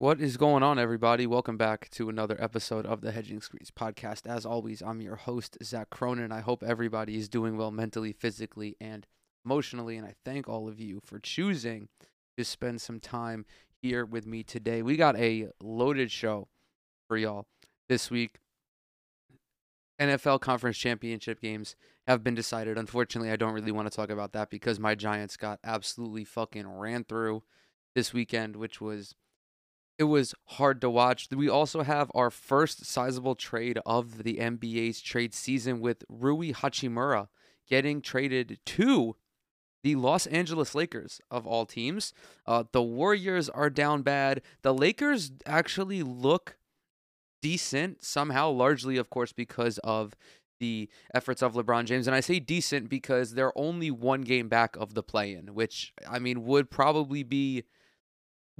What is going on, everybody? Welcome back to another episode of the Hedging Screens podcast. As always, I'm your host, Zach Cronin. I hope everybody is doing well mentally, physically, and emotionally. And I thank all of you for choosing to spend some time here with me today. We got a loaded show for y'all this week. NFL Conference Championship games have been decided. Unfortunately, I don't really want to talk about that because my Giants got absolutely fucking ran through this weekend, which was it was hard to watch. We also have our first sizable trade of the NBA's trade season with Rui Hachimura getting traded to the Los Angeles Lakers of all teams. Uh, the Warriors are down bad. The Lakers actually look decent somehow, largely, of course, because of the efforts of LeBron James. And I say decent because they're only one game back of the play in, which, I mean, would probably be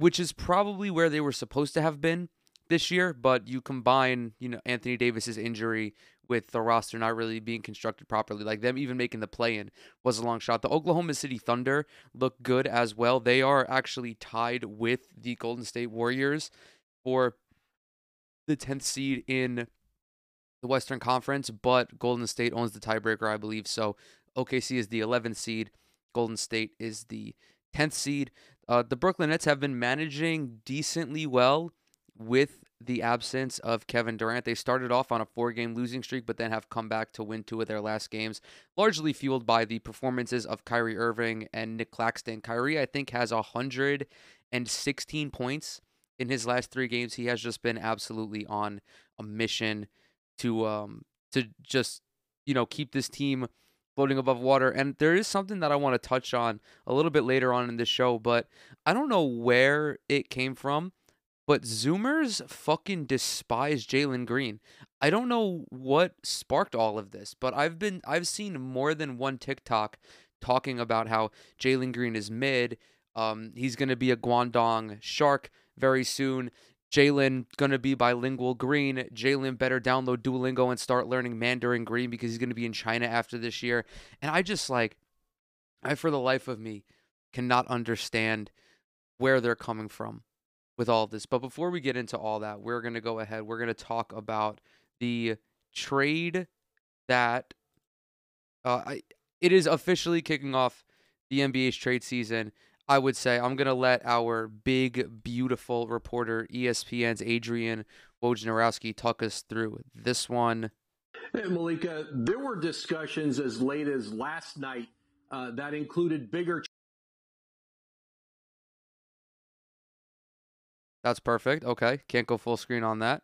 which is probably where they were supposed to have been this year. But you combine, you know, Anthony Davis's injury with the roster not really being constructed properly, like them even making the play in was a long shot. The Oklahoma City Thunder look good as well. They are actually tied with the Golden State Warriors for the 10th seed in the Western Conference, but Golden State owns the tiebreaker, I believe. So OKC is the 11th seed, Golden State is the 10th seed. Uh, the Brooklyn Nets have been managing decently well with the absence of Kevin Durant. They started off on a four game losing streak, but then have come back to win two of their last games, largely fueled by the performances of Kyrie Irving and Nick Claxton. Kyrie, I think, has 116 points in his last three games. He has just been absolutely on a mission to um to just you know keep this team floating above water. And there is something that I want to touch on a little bit later on in the show, but I don't know where it came from. But Zoomers fucking despise Jalen Green. I don't know what sparked all of this, but I've been I've seen more than one TikTok talking about how Jalen Green is mid. Um, he's gonna be a Guangdong Shark very soon. Jalen gonna be bilingual green. Jalen better download Duolingo and start learning Mandarin green because he's gonna be in China after this year. And I just like, I for the life of me cannot understand where they're coming from with all this. But before we get into all that, we're gonna go ahead. We're gonna talk about the trade that uh, I, it is officially kicking off the NBA's trade season. I would say I'm going to let our big, beautiful reporter, ESPN's Adrian Wojnarowski, talk us through this one. Hey, Malika, there were discussions as late as last night uh, that included bigger. That's perfect. Okay. Can't go full screen on that.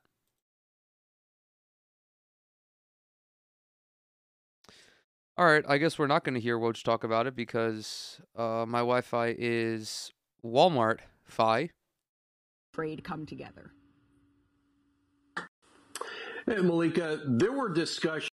All right, I guess we're not going to hear Woj talk about it because uh, my Wi-Fi is Walmart Fi. Trade come together. Hey, Malika, there were discussions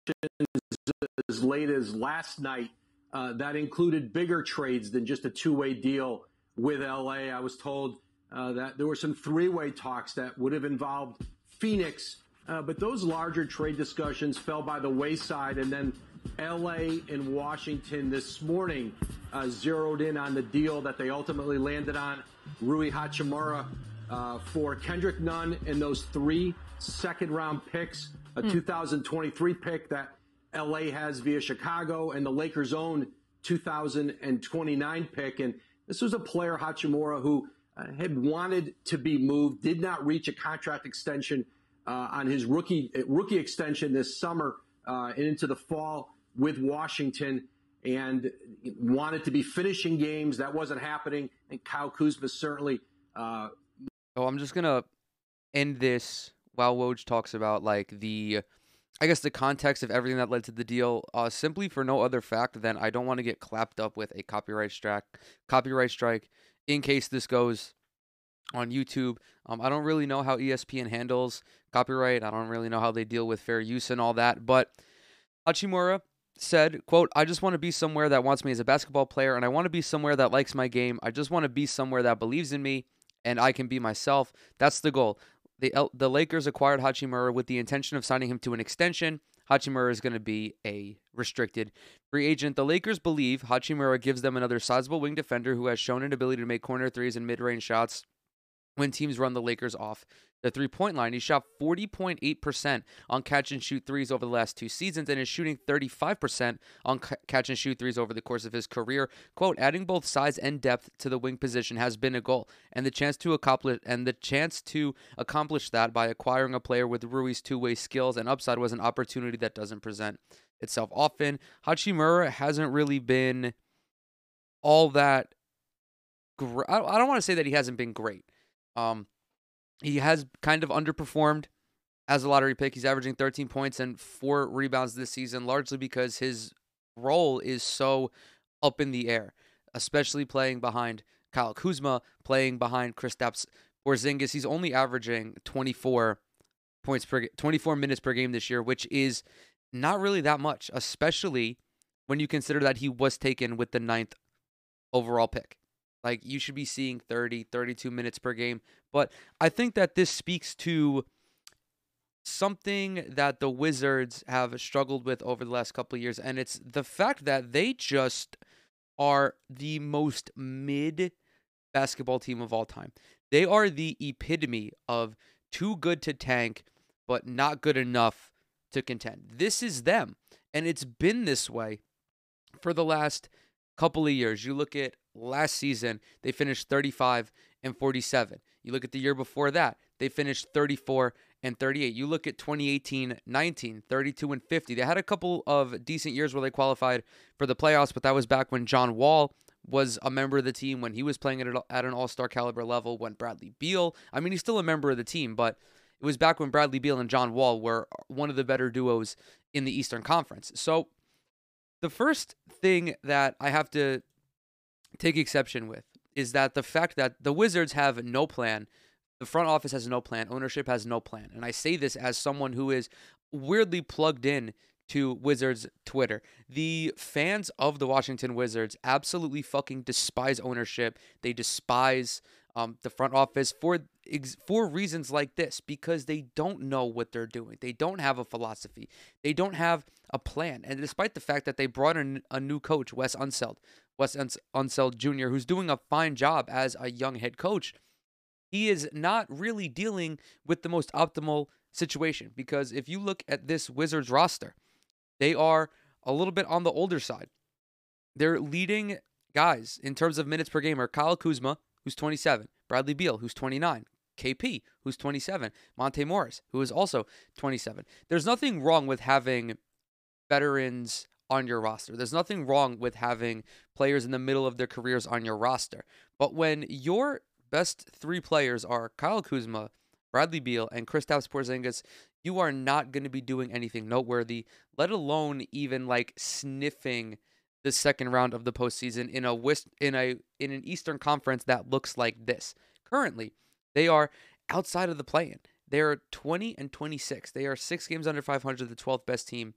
as late as last night uh, that included bigger trades than just a two-way deal with LA. I was told uh, that there were some three-way talks that would have involved Phoenix, uh, but those larger trade discussions fell by the wayside, and then LA and Washington this morning uh, zeroed in on the deal that they ultimately landed on. Rui Hachimura uh, for Kendrick Nunn and those three second round picks, a mm. 2023 pick that LA has via Chicago and the Lakers' own 2029 pick. And this was a player, Hachimura, who uh, had wanted to be moved, did not reach a contract extension uh, on his rookie rookie extension this summer uh, and into the fall with Washington and wanted to be finishing games. That wasn't happening. And Kyle Kuzma certainly. Uh, oh, I'm just gonna end this while Woj talks about like the, I guess the context of everything that led to the deal. Uh, simply for no other fact than I don't want to get clapped up with a copyright strike. Copyright strike in case this goes on YouTube. Um, I don't really know how ESPN handles copyright. I don't really know how they deal with fair use and all that. But Hachimura said, quote, I just want to be somewhere that wants me as a basketball player and I want to be somewhere that likes my game. I just want to be somewhere that believes in me and I can be myself. That's the goal. The, the Lakers acquired Hachimura with the intention of signing him to an extension. Hachimura is going to be a restricted free agent. The Lakers believe Hachimura gives them another sizable wing defender who has shown an ability to make corner threes and mid range shots when teams run the Lakers off the three point line. He shot 40.8% on catch and shoot threes over the last two seasons and is shooting 35% on catch and shoot threes over the course of his career. Quote, adding both size and depth to the wing position has been a goal and the chance to accomplish and the chance to accomplish that by acquiring a player with Rui's two-way skills and upside was an opportunity that doesn't present itself often. Hachimura hasn't really been all that great. I don't want to say that he hasn't been great. Um, he has kind of underperformed as a lottery pick. He's averaging 13 points and four rebounds this season, largely because his role is so up in the air, especially playing behind Kyle Kuzma, playing behind Kristaps Porzingis. He's only averaging 24 points per 24 minutes per game this year, which is not really that much, especially when you consider that he was taken with the ninth overall pick. Like you should be seeing 30, 32 minutes per game. But I think that this speaks to something that the Wizards have struggled with over the last couple of years, and it's the fact that they just are the most mid basketball team of all time. They are the epitome of too good to tank, but not good enough to contend. This is them. And it's been this way for the last couple of years. You look at last season, they finished 35 and 47. You look at the year before that, they finished 34 and 38. You look at 2018 19, 32 and 50. They had a couple of decent years where they qualified for the playoffs, but that was back when John Wall was a member of the team, when he was playing at, an all star caliber level, when Bradley Beal, I mean, he's still a member of the team, but it was back when Bradley Beal and John Wall were one of the better duos in the Eastern Conference. So, the first thing that I have to take exception with is that the fact that the Wizards have no plan, the front office has no plan, ownership has no plan. And I say this as someone who is weirdly plugged in to Wizards Twitter. The fans of the Washington Wizards absolutely fucking despise ownership. They despise um, the front office for for reasons like this because they don't know what they're doing. They don't have a philosophy. They don't have a plan. And despite the fact that they brought in a new coach, Wes Unseld, Wes Unseld Jr., who's doing a fine job as a young head coach, he is not really dealing with the most optimal situation because if you look at this Wizards roster, they are a little bit on the older side. Their leading guys in terms of minutes per game are Kyle Kuzma, who's 27, Bradley Beal, who's 29, KP, who's 27, Monte Morris, who is also 27. There's nothing wrong with having veterans on your roster. There's nothing wrong with having players in the middle of their careers on your roster. But when your best three players are Kyle Kuzma, Bradley Beal, and Kristaps Porzingis, you are not going to be doing anything noteworthy, let alone even like sniffing the second round of the postseason in a in a in an Eastern Conference that looks like this. Currently, they are outside of the play-in. They are 20 and 26. They are six games under 500, the 12th best team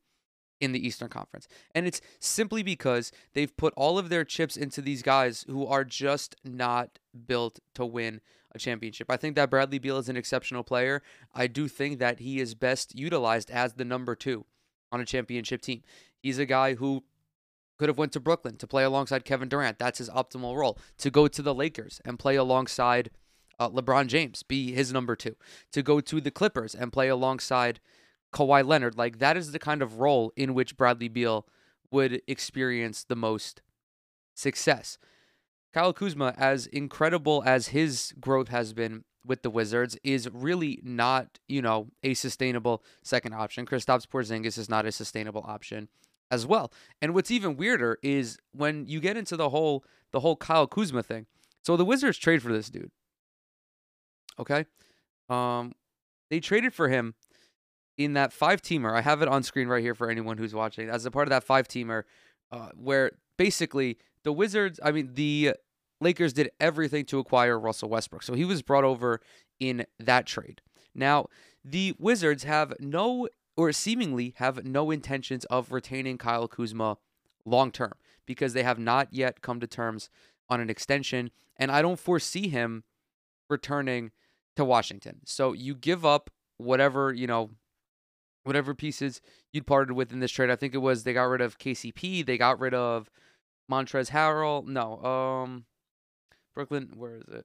in the Eastern Conference. And it's simply because they've put all of their chips into these guys who are just not built to win a championship. I think that Bradley Beal is an exceptional player. I do think that he is best utilized as the number 2 on a championship team. He's a guy who could have went to Brooklyn to play alongside Kevin Durant. That's his optimal role. To go to the Lakers and play alongside uh, LeBron James, be his number two. To go to the Clippers and play alongside Kawhi Leonard. Like that is the kind of role in which Bradley Beal would experience the most success. Kyle Kuzma, as incredible as his growth has been with the Wizards, is really not, you know, a sustainable second option. Kristaps Porzingis is not a sustainable option as well. And what's even weirder is when you get into the whole the whole Kyle Kuzma thing. So the Wizards trade for this dude. Okay? Um they traded for him in that five teamer. I have it on screen right here for anyone who's watching. As a part of that five teamer uh, where basically the Wizards, I mean the Lakers did everything to acquire Russell Westbrook. So he was brought over in that trade. Now, the Wizards have no or seemingly have no intentions of retaining Kyle Kuzma long term because they have not yet come to terms on an extension. And I don't foresee him returning to Washington. So you give up whatever, you know, whatever pieces you'd parted with in this trade. I think it was they got rid of KCP, they got rid of Montrezl Harrell. No, um Brooklyn, where is it?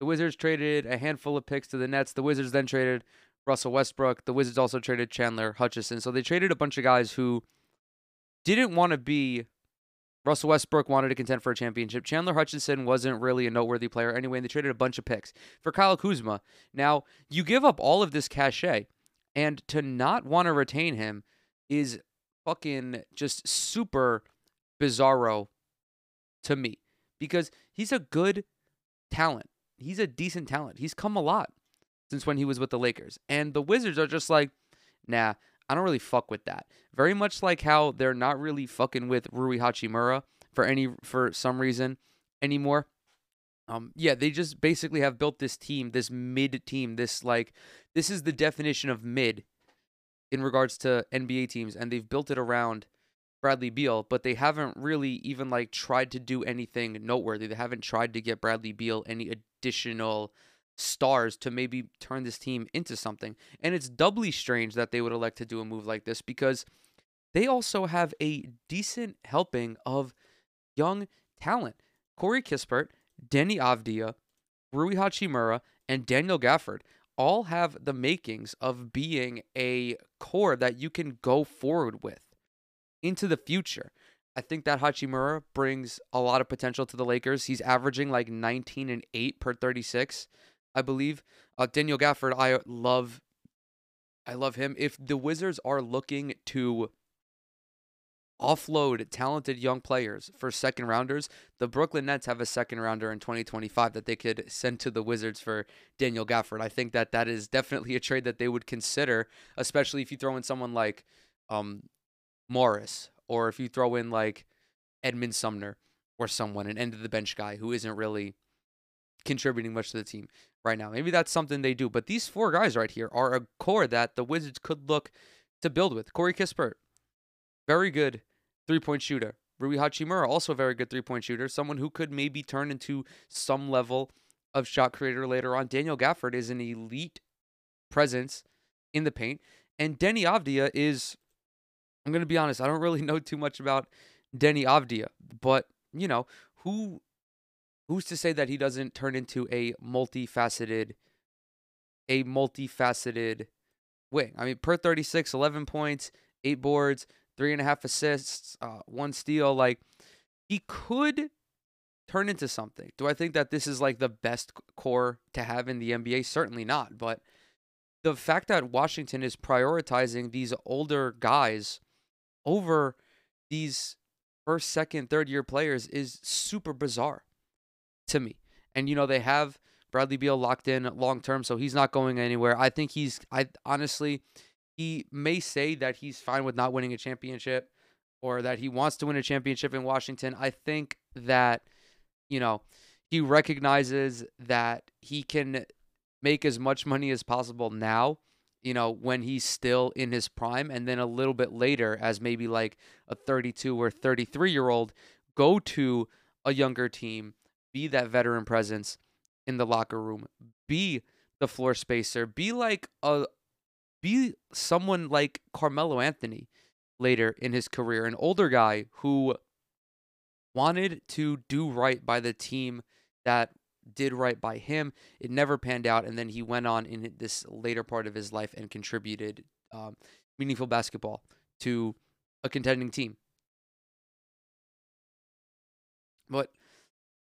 The Wizards traded a handful of picks to the Nets. The Wizards then traded Russell Westbrook. The Wizards also traded Chandler Hutchison. So they traded a bunch of guys who didn't want to be. Russell Westbrook wanted to contend for a championship. Chandler Hutchison wasn't really a noteworthy player anyway, and they traded a bunch of picks for Kyle Kuzma. Now, you give up all of this cachet, and to not want to retain him is fucking just super bizarro to me because he's a good talent. He's a decent talent. He's come a lot since when he was with the Lakers. And the Wizards are just like, nah, I don't really fuck with that. Very much like how they're not really fucking with Rui Hachimura for any for some reason anymore. Um, yeah, they just basically have built this team, this mid team, this like this is the definition of mid in regards to NBA teams, and they've built it around Bradley Beal, but they haven't really even like tried to do anything noteworthy. They haven't tried to get Bradley Beal any additional stars to maybe turn this team into something. And it's doubly strange that they would elect to do a move like this because they also have a decent helping of young talent. Corey Kispert, Deni Avdija, Rui Hachimura, and Daniel Gafford all have the makings of being a core that you can go forward with into the future. I think that Hachimura brings a lot of potential to the Lakers. He's averaging like 19 and 8 per 36. I believe. Uh, Daniel Gafford, I love, I love him. If the Wizards are looking to offload talented young players for second rounders, the Brooklyn Nets have a second rounder in 2025 that they could send to the Wizards for Daniel Gafford. I think that that is definitely a trade that they would consider, especially if you throw in someone like um, Morris or if you throw in like Edmond Sumner or someone, an end of the bench guy who isn't really contributing much to the team right now. Maybe that's something they do. But these four guys right here are a core that the Wizards could look to build with. Corey Kispert, very good three point shooter. Rui Hachimura, also a very good three point shooter. Someone who could maybe turn into some level of shot creator later on. Daniel Gafford is an elite presence in the paint. And Deni Avdija is, I'm going to be honest, I don't really know too much about Deni Avdija, but, you know, who who's to say that he doesn't turn into a multifaceted a multifaceted wing? I mean, per 36, 11 points, eight boards, three and a half assists, uh, one steal. Like, he could turn into something. Do I think that this is like the best core to have in the NBA? Certainly not. But the fact that Washington is prioritizing these older guys over these first, second, third year players is super bizarre to me. And you know they have Bradley Beal locked in long term, so he's not going anywhere. I think he's I honestly he may say that he's fine with not winning a championship or that he wants to win a championship in Washington. I think that you know, he recognizes that he can make as much money as possible now, you know, when he's still in his prime and then a little bit later as maybe like a 32 or 33 year old go to a younger team be that veteran presence in the locker room, be the floor spacer, be like a be someone like Carmelo Anthony later in his career, an older guy who wanted to do right by the team that did right by him. It never panned out, and then he went on in this later part of his life and contributed um, meaningful basketball to a contending team. But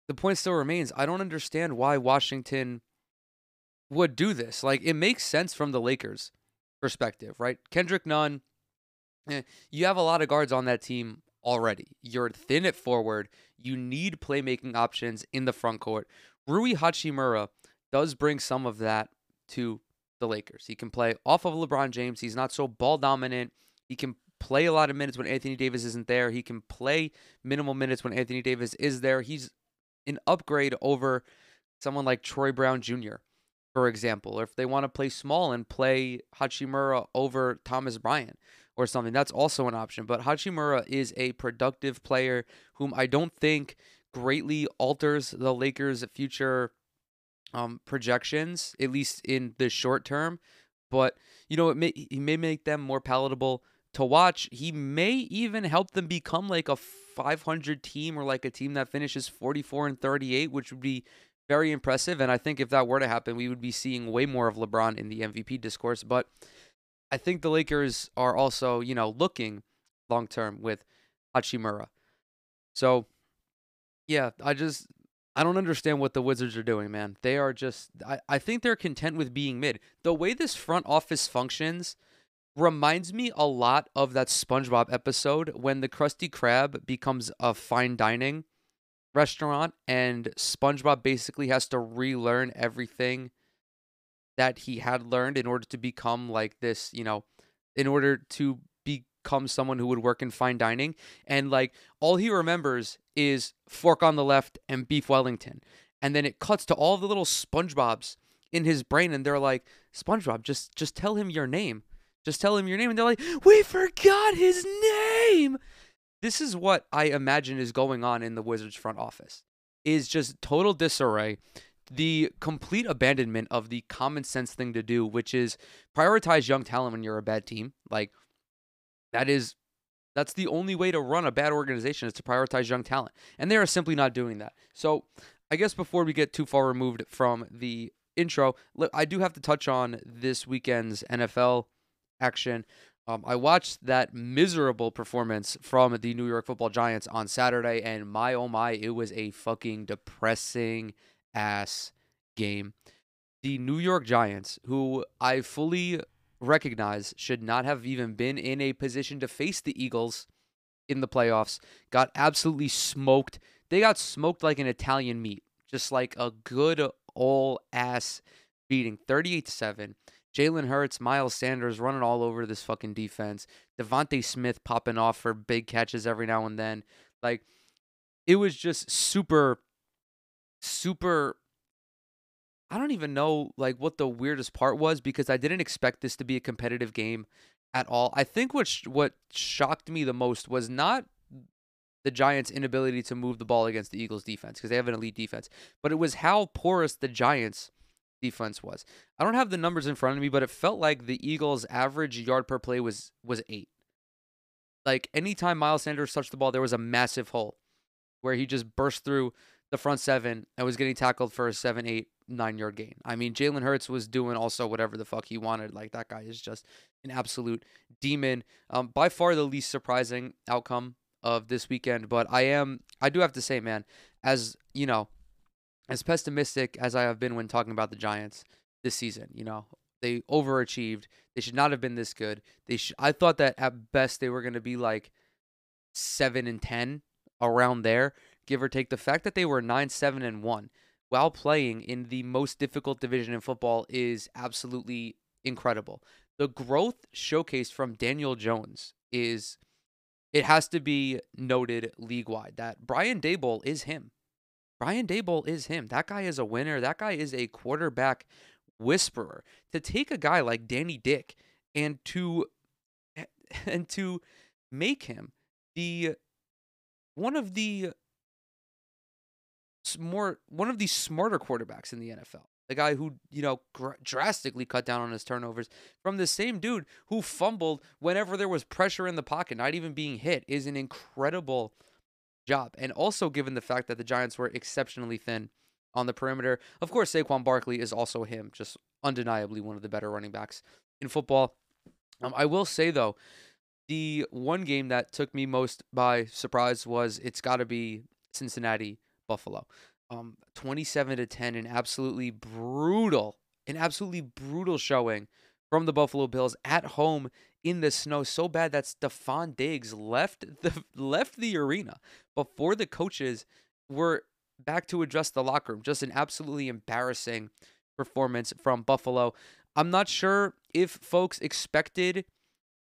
the point still remains I don't understand why Washington would do this. Like, it makes sense from the Lakers' perspective, right? Kendrick Nunn, eh, you have a lot of guards on that team already. You're thin at forward. You need playmaking options in the front court. Rui Hachimura does bring some of that to the Lakers. He can play off of LeBron James. He's not so ball dominant. He can play a lot of minutes when Anthony Davis isn't there. He can play minimal minutes when Anthony Davis is there. He's an upgrade over someone like Troy Brown Jr., for example, or if they want to play small and play Hachimura over Thomas Bryant or something, that's also an option. But Hachimura is a productive player whom I don't think greatly alters the Lakers' future um, projections, at least in the short term. But you know, it may he may make them more palatable to watch. He may even help them become like a 500 team or like a team that finishes 44 and 38, which would be very impressive. And I think if that were to happen, we would be seeing way more of LeBron in the MVP discourse. But I think the Lakers are also, you know, looking long term with Hachimura. So, yeah, I just I don't understand what the Wizards are doing, man. They are just I, I think they're content with being mid. The way this front office functions reminds me a lot of that SpongeBob episode when the Krusty Krab becomes a fine dining restaurant and SpongeBob basically has to relearn everything that he had learned in order to become like this, you know, in order to become someone who would work in fine dining. And like all he remembers is fork on the left and beef wellington. And then it cuts to all the little spongebobs in his brain and they're like spongebob just just tell him your name just tell him your name and they're like we forgot his name this is what i imagine is going on in the wizards front office is just total disarray the complete abandonment of the common sense thing to do which is prioritize young talent when you're a bad team like that is that's the only way to run a bad organization is to prioritize young talent. And they are simply not doing that. So I guess before we get too far removed from the intro, I do have to touch on this weekend's NFL action. Um, I watched that miserable performance from the New York Football Giants on Saturday, and my oh my, it was a fucking depressing ass game. The New York Giants, who I fully recognize should not have even been in a position to face the Eagles in the playoffs, got absolutely smoked. They got smoked like an Italian meat, just like a good old ass beating 38 7. Jalen Hurts, Miles Sanders running all over this fucking defense. DeVonta Smith popping off for big catches every now and then. Like, it was just super, super I don't even know like what the weirdest part was because I didn't expect this to be a competitive game at all. I think what sh- what shocked me the most was not the Giants' inability to move the ball against the Eagles' defense because they have an elite defense, but it was how porous the Giants' defense was. I don't have the numbers in front of me, but it felt like the Eagles' average yard per play was was eight. Like anytime Miles Sanders touched the ball, there was a massive hole where he just burst through the front seven and was getting tackled for a seven, eight, nine yard gain. I mean, Jalen Hurts was doing also whatever the fuck he wanted. Like that guy is just an absolute demon. Um, by far the least surprising outcome of this weekend. But I am, I do have to say, man, as you know, as pessimistic as I have been when talking about the Giants this season, you know, they overachieved. They should not have been this good. They. I thought that at best they were going to be like seven and ten around there give or take. The fact that they were 9 7 and 1 while playing in the most difficult division in football is absolutely incredible. The growth showcased from Daniel Jones is it has to be noted league wide that Brian Daboll is him. Brian Daboll is him. That guy is a winner. That guy is a quarterback whisperer. To take a guy like Danny Dick and to and to make him the one of the more one of the smarter quarterbacks in the NFL. The guy who, you know, gr- drastically cut down on his turnovers from the same dude who fumbled whenever there was pressure in the pocket, not even being hit, is an incredible job. And also, given the fact that the Giants were exceptionally thin on the perimeter, of course, Saquon Barkley is also him, just undeniably one of the better running backs in football. Um, I will say, though, the one game that took me most by surprise was it's got to be Cincinnati Buffalo. Um, 27 to 10, an absolutely brutal, an absolutely brutal showing from the Buffalo Bills at home in the snow. So bad that Stefon Diggs left the left the arena before the coaches were back to address the locker room. Just an absolutely embarrassing performance from Buffalo. I'm not sure if folks expected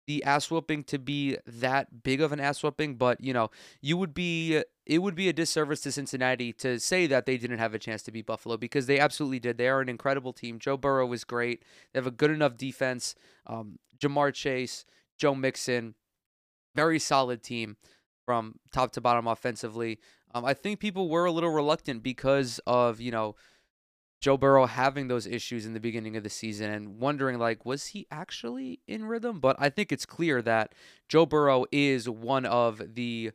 the ass whooping to be that big of an ass whooping, but you know, you would be it would be a disservice to Cincinnati to say that they didn't have a chance to beat Buffalo because they absolutely did. They are an incredible team. Joe Burrow was great. They have a good enough defense. Um, Ja'Marr Chase, Joe Mixon, very solid team from top to bottom offensively. Um, I think people were a little reluctant because of you know Joe Burrow having those issues in the beginning of the season and wondering like was he actually in rhythm but I think it's clear that Joe Burrow is one of the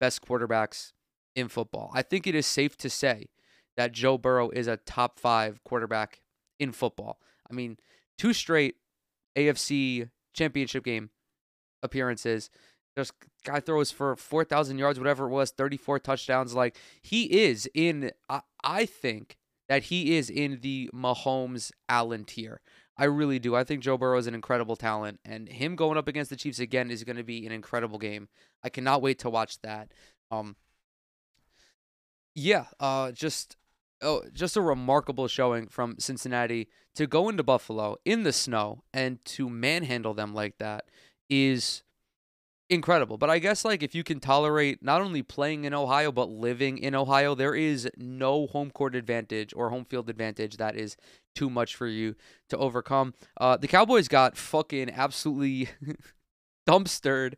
best quarterbacks in football. I think it is safe to say that Joe Burrow is a top five quarterback in football. I mean, two straight AFC championship game appearances. Just guy throws for 4,000 yards, whatever it was, 34 touchdowns. Like, he is in, I, I think that he is in the Mahomes Allen tier. I really do. I think Joe Burrow is an incredible talent, and him going up against the Chiefs again is going to be an incredible game. I cannot wait to watch that. Um, yeah, uh, just oh, just a remarkable showing from Cincinnati to go into Buffalo in the snow and to manhandle them like that is incredible. But I guess like if you can tolerate not only playing in Ohio but living in Ohio, there is no home court advantage or home field advantage that is too much for you to overcome. Uh, the Cowboys got fucking absolutely dumpstered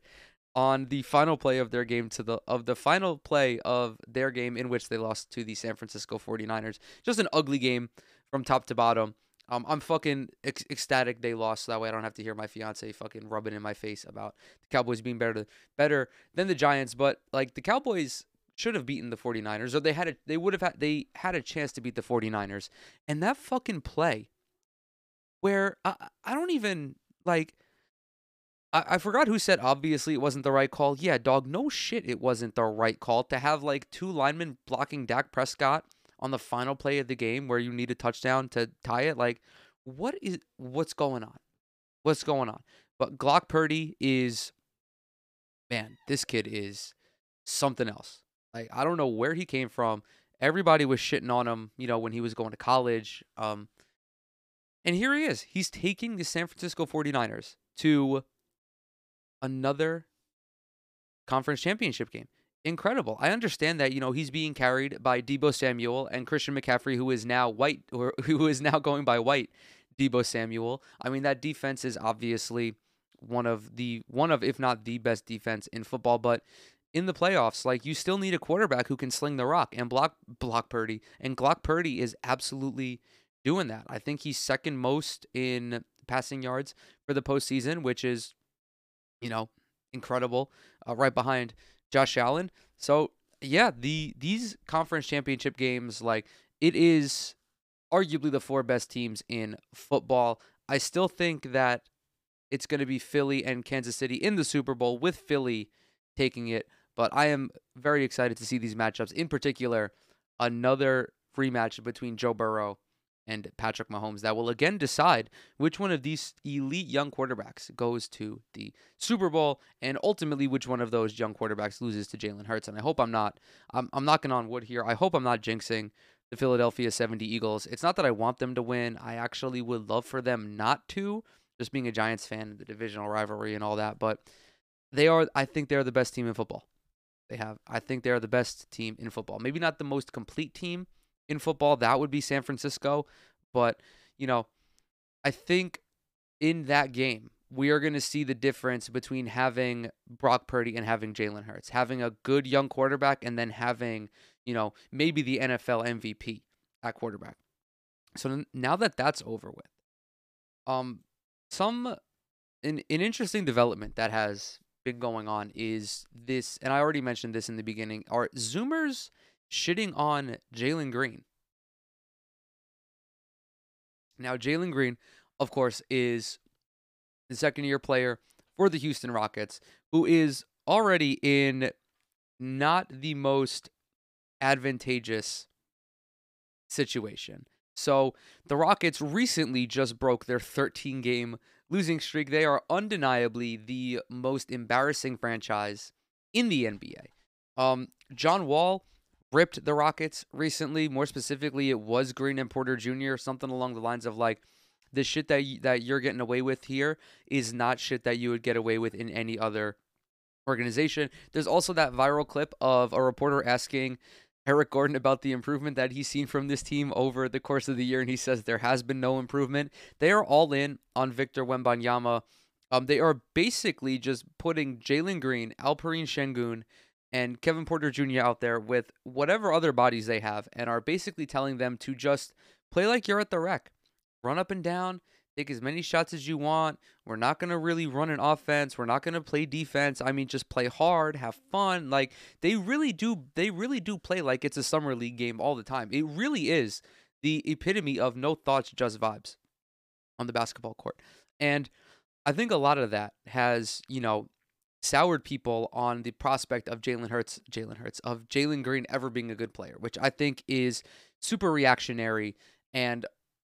on the final play of their game to the of the final play of their game in which they lost to the San Francisco 49ers. Just an ugly game from top to bottom. Um, I'm fucking ec- ecstatic they lost, so that way I don't have to hear my fiance fucking rubbing in my face about the Cowboys being better better than the Giants. But like the Cowboys should have beaten the 49ers, or they had a, they would have had they had a chance to beat the 49ers. And that fucking play where I, I don't even like I, I forgot who said obviously it wasn't the right call. Yeah, dog, no shit, it wasn't the right call to have like two linemen blocking Dak Prescott on the final play of the game where you need a touchdown to tie it. Like, what is what's going on? What's going on? But Brock Purdy is, man, this kid is something else. Like, I don't know where he came from. Everybody was shitting on him, you know, when he was going to college. Um, and here he is. He's taking the San Francisco 49ers to another conference championship game. Incredible. I understand that, you know, he's being carried by Deebo Samuel and Christian McCaffrey, who is now white or who is now going by white Deebo Samuel. I mean, that defense is obviously one of the one of, if not the best defense in football, but in the playoffs, like you still need a quarterback who can sling the rock and block block Purdy. And Brock Purdy is absolutely doing that. I think he's second most in passing yards for the postseason, which is you know, incredible, uh, right behind Josh Allen. So yeah, the these conference championship games, like it is arguably the four best teams in football. I still think that it's going to be Philly and Kansas City in the Super Bowl with Philly taking it. But I am very excited to see these matchups. In particular, another free match between Joe Burrow and Patrick Mahomes that will again decide which one of these elite young quarterbacks goes to the Super Bowl and ultimately which one of those young quarterbacks loses to Jalen Hurts. And I hope I'm not I'm, I'm knocking on wood here. I hope I'm not jinxing the Philadelphia 70 Eagles. It's not that I want them to win. I actually would love for them not to, just being a Giants fan, and the divisional rivalry and all that, but they are I think they're the best team in football. They have I think they're the best team in football. Maybe not the most complete team, in football, that would be San Francisco. But, you know, I think in that game, we are going to see the difference between having Brock Purdy and having Jalen Hurts, having a good young quarterback and then having, you know, maybe the NFL MVP at quarterback. So now that that's over with, um, some an, an interesting development that has been going on is this, and I already mentioned this in the beginning, are Zoomers shitting on Jalen Green. Now, Jalen Green, of course, is the second year player for the Houston Rockets, who is already in not the most advantageous situation. So the Rockets recently just broke their 13 game losing streak. They are undeniably the most embarrassing franchise in the NBA. Um, John Wall ripped the Rockets recently. More specifically, it was Green and Porter Jr. Something along the lines of like, the shit that y- that you're getting away with here is not shit that you would get away with in any other organization. There's also that viral clip of a reporter asking Eric Gordon about the improvement that he's seen from this team over the course of the year, and he says there has been no improvement. They are all in on Victor Wembanyama. Um, they are basically just putting Jalen Green, Alperen Sengun, and Kevin Porter Jr. out there with whatever other bodies they have and are basically telling them to just play like you're at the rec. Run up and down, Take as many shots as you want. We're not going to really run an offense. We're not going to play defense. I mean, just play hard, have fun. Like they really do they really do play like it's a summer league game all the time. It really is the epitome of no thoughts, just vibes on the basketball court. And I think a lot of that has, you know, soured people on the prospect of Jalen Hurts, Jalen Hurts, of Jalen Green ever being a good player, which I think is super reactionary and,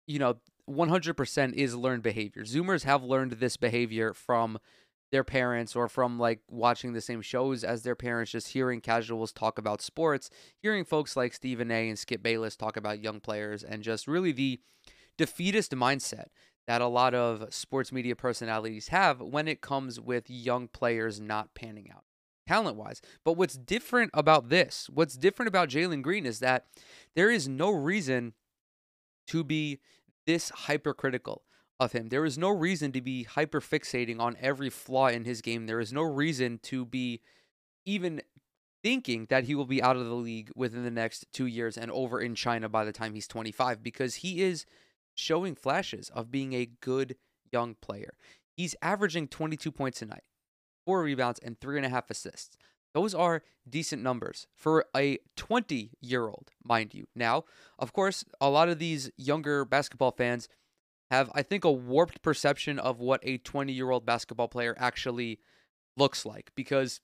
you know, 100% is learned behavior. Zoomers have learned this behavior from their parents or from like watching the same shows as their parents, just hearing casuals talk about sports, hearing folks like Stephen A and Skip Bayless talk about young players, and just really the defeatist mindset that a lot of sports media personalities have when it comes with young players not panning out talent wise. But what's different about this, what's different about Jalen Green is that there is no reason to be this hypercritical of him. There is no reason to be hyper fixating on every flaw in his game. There is no reason to be even thinking that he will be out of the league within the next two years and over in China by the time he's 25 because he is showing flashes of being a good young player. He's averaging 22 points a night, four rebounds, and three and a half assists. Those are decent numbers for a 20 year old, mind you. Now, of course, a lot of these younger basketball fans have, I think, a warped perception of what a 20 year old basketball player actually looks like because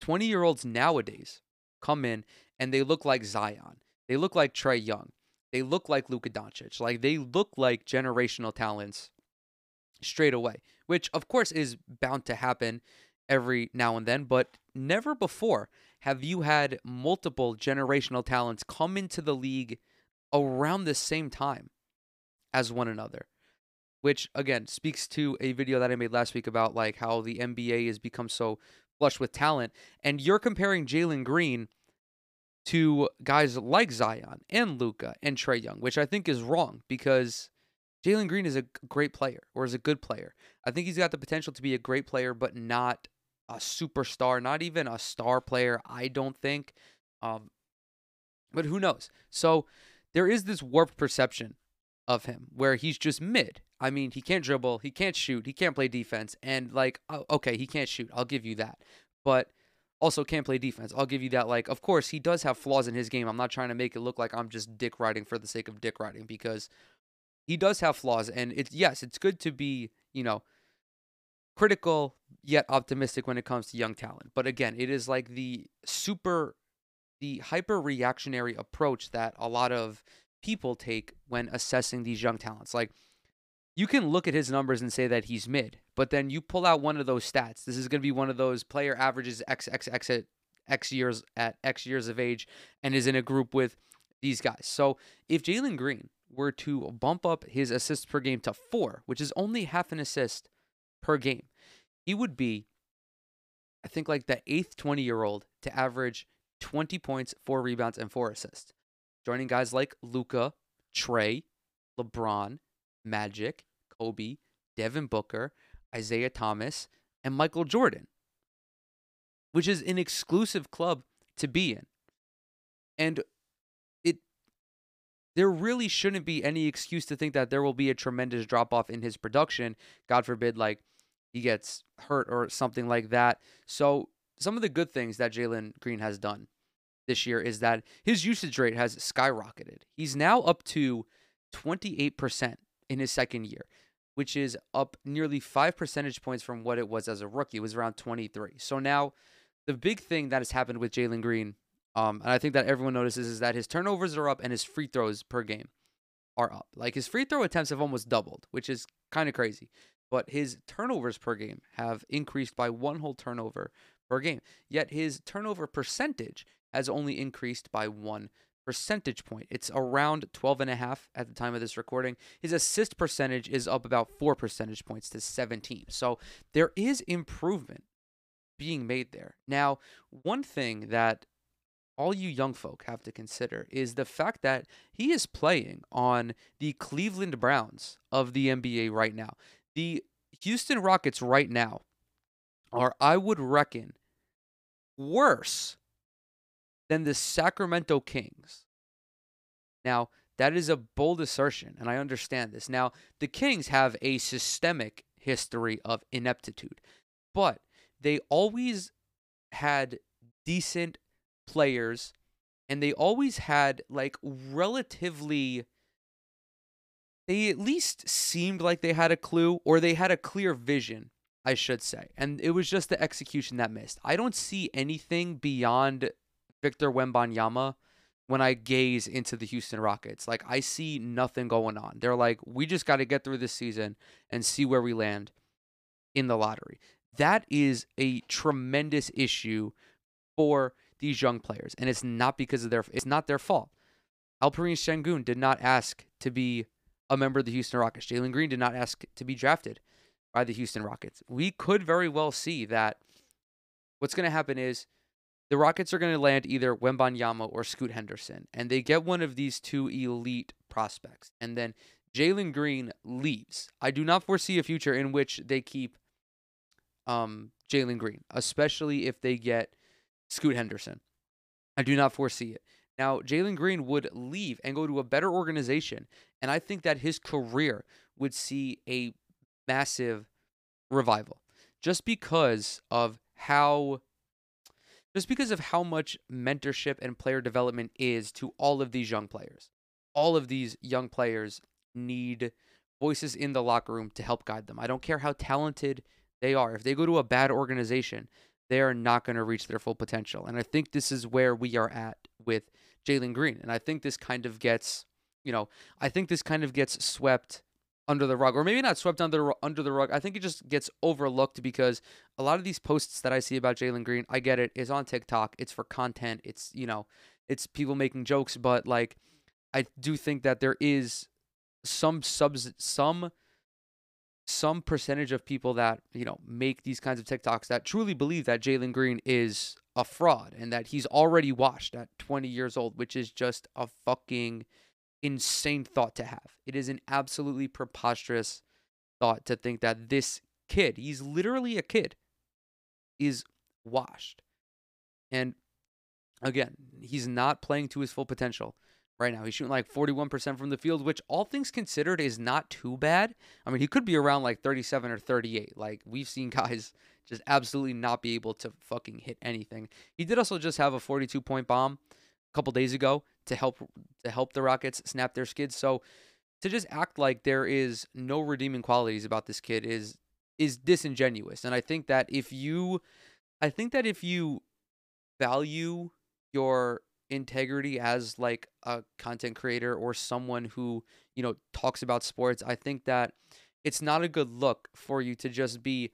20 year olds nowadays come in and they look like Zion. They look like Trae Young. They look like Luka Doncic. Like they look like generational talents straight away, which of course is bound to happen every now and then, but never before have you had multiple generational talents come into the league around the same time as one another. Which again speaks to a video that I made last week about like how the NBA has become so flush with talent. And you're comparing Jalen Green to guys like Zion and Luka and Trae Young, which I think is wrong because Jalen Green is a great player or is a good player. I think he's got the potential to be a great player, but not a superstar, not even a star player, I don't think. Um, but who knows? So there is this warped perception of him where he's just mid. I mean, he can't dribble, he can't shoot, he can't play defense, and like, okay, he can't shoot. I'll give you that. But also can't play defense. I'll give you that. Like, of course, he does have flaws in his game. I'm not trying to make it look like I'm just dick riding for the sake of dick riding because he does have flaws. And it's yes, it's good to be, you know, critical yet optimistic when it comes to young talent. But again, it is like the super, the hyper reactionary approach that a lot of people take when assessing these young talents. Like, you can look at his numbers and say that he's mid, but then you pull out one of those stats. This is going to be one of those player averages X X X at X years at X years of age and is in a group with these guys. So if Jalen Green were to bump up his assists per game to four, which is only half an assist per game, he would be, I think, like the eighth 20 year old to average 20 points, four rebounds, and four assists. Joining guys like Luka, Trae, LeBron, Magic, Kobe, Devin Booker, Isiah Thomas, and Michael Jordan, which is an exclusive club to be in. And it there really shouldn't be any excuse to think that there will be a tremendous drop off in his production. God forbid, like he gets hurt or something like that. So some of the good things that Jalen Green has done this year is that his usage rate has skyrocketed. He's now up to 28% in his second year, which is up nearly five percentage points from what it was as a rookie. It was around 23. So now the big thing that has happened with Jalen Green, um, and I think that everyone notices, is that his turnovers are up and his free throws per game are up. Like his free throw attempts have almost doubled, which is kind of crazy. But his turnovers per game have increased by one whole turnover per game. Yet his turnover percentage has only increased by one percentage point. It's around 12 and a half at the time of this recording. His assist percentage is up about 4 percentage points to 17. So there is improvement being made there. Now, one thing that all you young folk have to consider is the fact that he is playing on the Cleveland Browns of the NBA right now. The Houston Rockets right now are, I would reckon, worse than the Sacramento Kings. Now, That is a bold assertion, and I understand this. Now, the Kings have a systemic history of ineptitude, but they always had decent players and they always had like relatively they at least seemed like they had a clue or they had a clear vision, I should say. And it was just the execution that missed. I don't see anything beyond Victor Wembanyama when I gaze into the Houston Rockets. Like I see nothing going on. They're like, we just got to get through this season and see where we land in the lottery. That is a tremendous issue for these young players, and it's not because of their it's not their fault. Alperen Sengun did not ask to be a member of the Houston Rockets. Jalen Green did not ask to be drafted by the Houston Rockets. We could very well see that what's going to happen is the Rockets are going to land either Wembanyama or Scoot Henderson, and they get one of these two elite prospects, and then Jalen Green leaves. I do not foresee a future in which they keep um, Jalen Green, especially if they get Scoot Henderson. I do not foresee it. Now, Jalen Green would leave and go to a better organization, and I think that his career would see a massive revival just because of how just because of how much mentorship and player development is to all of these young players. All of these young players need voices in the locker room to help guide them. I don't care how talented they are. If they go to a bad organization, they are not going to reach their full potential. And I think this is where we are at with Jalen Green. And I think this kind of gets, you know, I think this kind of gets swept under the rug, or maybe not swept under under the rug. I think it just gets overlooked because a lot of these posts that I see about Jalen Green, I get it, is on TikTok. It's for content. It's you know, it's people making jokes, but like, I do think that there is some subs some some percentage of people that you know make these kinds of TikToks that truly believe that Jalen Green is a fraud and that he's already washed at 20 years old, which is just a fucking insane thought to have. It is an absolutely preposterous thought to think that this kid, he's literally a kid, is washed. And again, he's not playing to his full potential right now. He's shooting like 41% from the field, which all things considered is not too bad. I mean, he could be around like 37 or 38. Like we've seen guys just absolutely not be able to fucking hit anything. He did also just have a 42 point bomb a couple days ago to help to help the Rockets snap their skids. So to just act like there is no redeeming qualities about this kid is is disingenuous. And I think that if you I think that if you value your integrity as like a content creator or someone who, you know, talks about sports, I think that it's not a good look for you to just be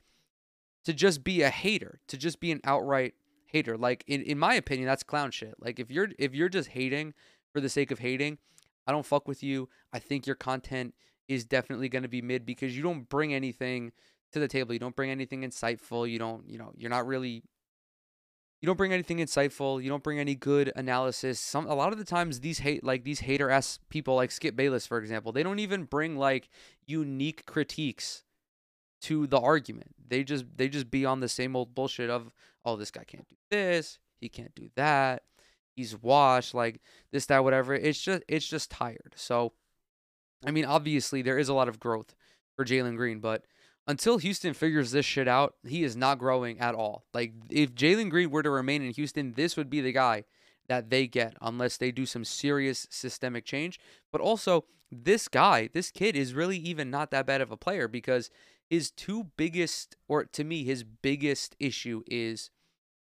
to just be a hater, to just be an outright hater. Like in, in my opinion, that's clown shit. Like if you're if you're just hating for the sake of hating, I don't fuck with you. I think your content is definitely going to be mid because you don't bring anything to the table. You don't bring anything insightful. You don't, you know, you're not really you don't bring anything insightful. You don't bring any good analysis. Some a lot of the times these hate like these hater ass people like Skip Bayless, for example, they don't even bring like unique critiques to the argument. They just they just be on the same old bullshit of oh this guy can't do this, he can't do that, he's washed, like this, that, whatever. It's just it's just tired. So I mean obviously there is a lot of growth for Jalen Green, but until Houston figures this shit out, he is not growing at all. Like if Jalen Green were to remain in Houston, this would be the guy that they get unless they do some serious systemic change. But also, this guy, this kid is really even not that bad of a player because his two biggest, or to me, his biggest issue is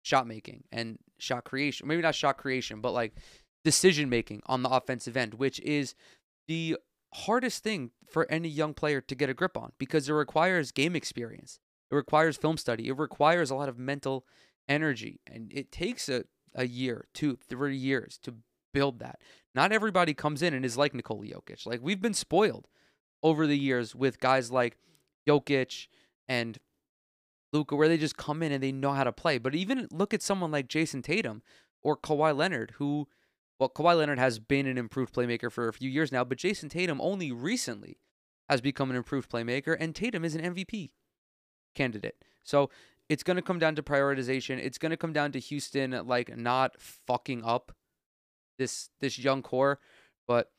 shot making and shot creation. Maybe not shot creation, but like decision making on the offensive end, which is the hardest thing for any young player to get a grip on because it requires game experience. It requires film study. It requires a lot of mental energy. And it takes a, a year, two, three years to build that. Not everybody comes in and is like Nikola Jokic. Like we've been spoiled over the years with guys like Jokic and Luka, where they just come in and they know how to play. But even look at someone like Jayson Tatum or Kawhi Leonard, who well, Kawhi Leonard has been an improved playmaker for a few years now, but Jayson Tatum only recently has become an improved playmaker, and Tatum is an MVP candidate. So it's going to come down to prioritization. It's going to come down to Houston like not fucking up this this young core. But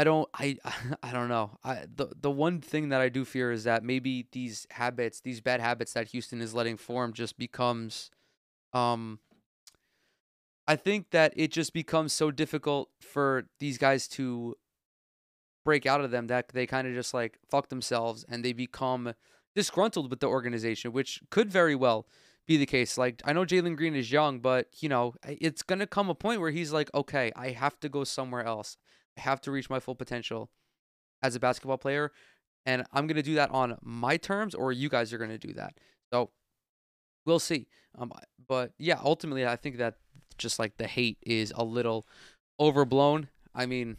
I don't I I don't know. I the the one thing that I do fear is that maybe these habits, these bad habits that Houston is letting form just becomes um I think that it just becomes so difficult for these guys to break out of them that they kind of just like fuck themselves and they become disgruntled with the organization, which could very well be the case. Like I know Jalen Green is young, but you know it's gonna come a point where he's like, okay, I have to go somewhere else. Have to reach my full potential as a basketball player, and I'm gonna do that on my terms, or you guys are gonna do that. So we'll see. Um, but yeah, ultimately, I think that just like the hate is a little overblown. I mean,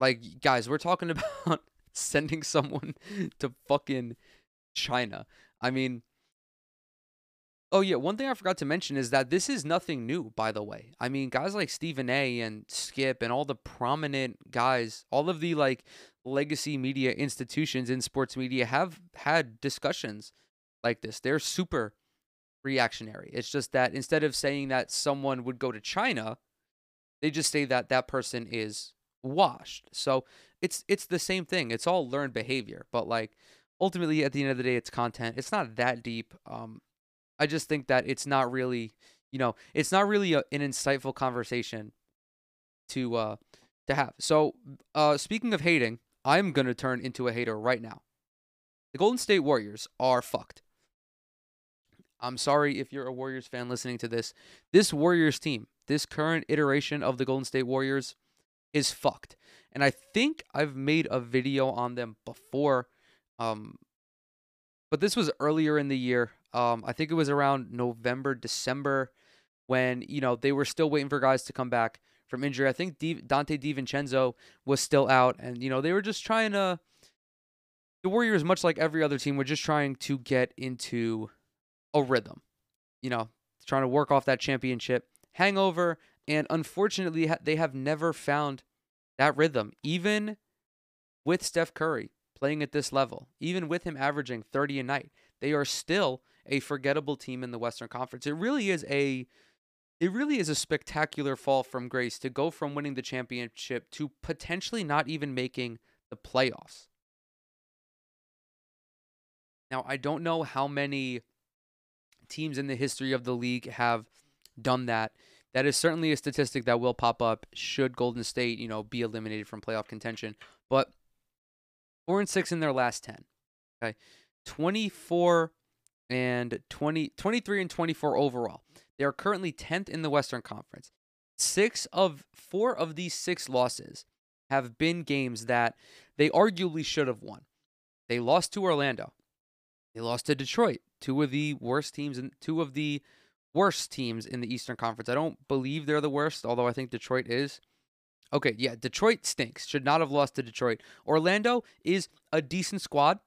like guys, we're talking about sending someone to fucking China. I mean, oh yeah, one thing I forgot to mention is that this is nothing new, by the way. I mean, guys like Stephen A and Skip and all the prominent guys, all of the like legacy media institutions in sports media have had discussions like this. They're super reactionary. It's just that instead of saying that someone would go to China, they just say that that person is washed. So it's it's the same thing. It's all learned behavior, but like ultimately at the end of the day it's content. It's not that deep. Um I just think that it's not really, you know, it's not really a, an insightful conversation to uh to have. So, uh speaking of hating, I'm going to turn into a hater right now. The Golden State Warriors are fucked. I'm sorry if you're a Warriors fan listening to this. This Warriors team, this current iteration of the Golden State Warriors is fucked. And I think I've made a video on them before. Um, but this was earlier in the year. Um, I think it was around November, December, when you know they were still waiting for guys to come back from injury. I think Di- Donte DiVincenzo was still out, and you know they were just trying to. The Warriors, much like every other team, were just trying to get into a rhythm. You know, trying to work off that championship hangover, and unfortunately, they have never found that rhythm, even with Steph Curry playing at this level, even with him averaging 30 a night. They are still a forgettable team in the Western Conference. It really is a it really is a spectacular fall from grace to go from winning the championship to potentially not even making the playoffs. Now, I don't know how many teams in the history of the league have done that that is certainly a statistic that will pop up should Golden State, you know, be eliminated from playoff contention. But four and six in their last ten. Okay. 24 and 20, 23 and 24 overall. They are currently 10th in the Western Conference. Six of four of these six losses have been games that they arguably should have won. They lost to Orlando. They lost to Detroit, two of the worst teams and two of the worst teams in the Eastern Conference. I don't believe they're the worst, although I think Detroit is. Okay, yeah, Detroit stinks. Should not have lost to Detroit. Orlando is a decent squad,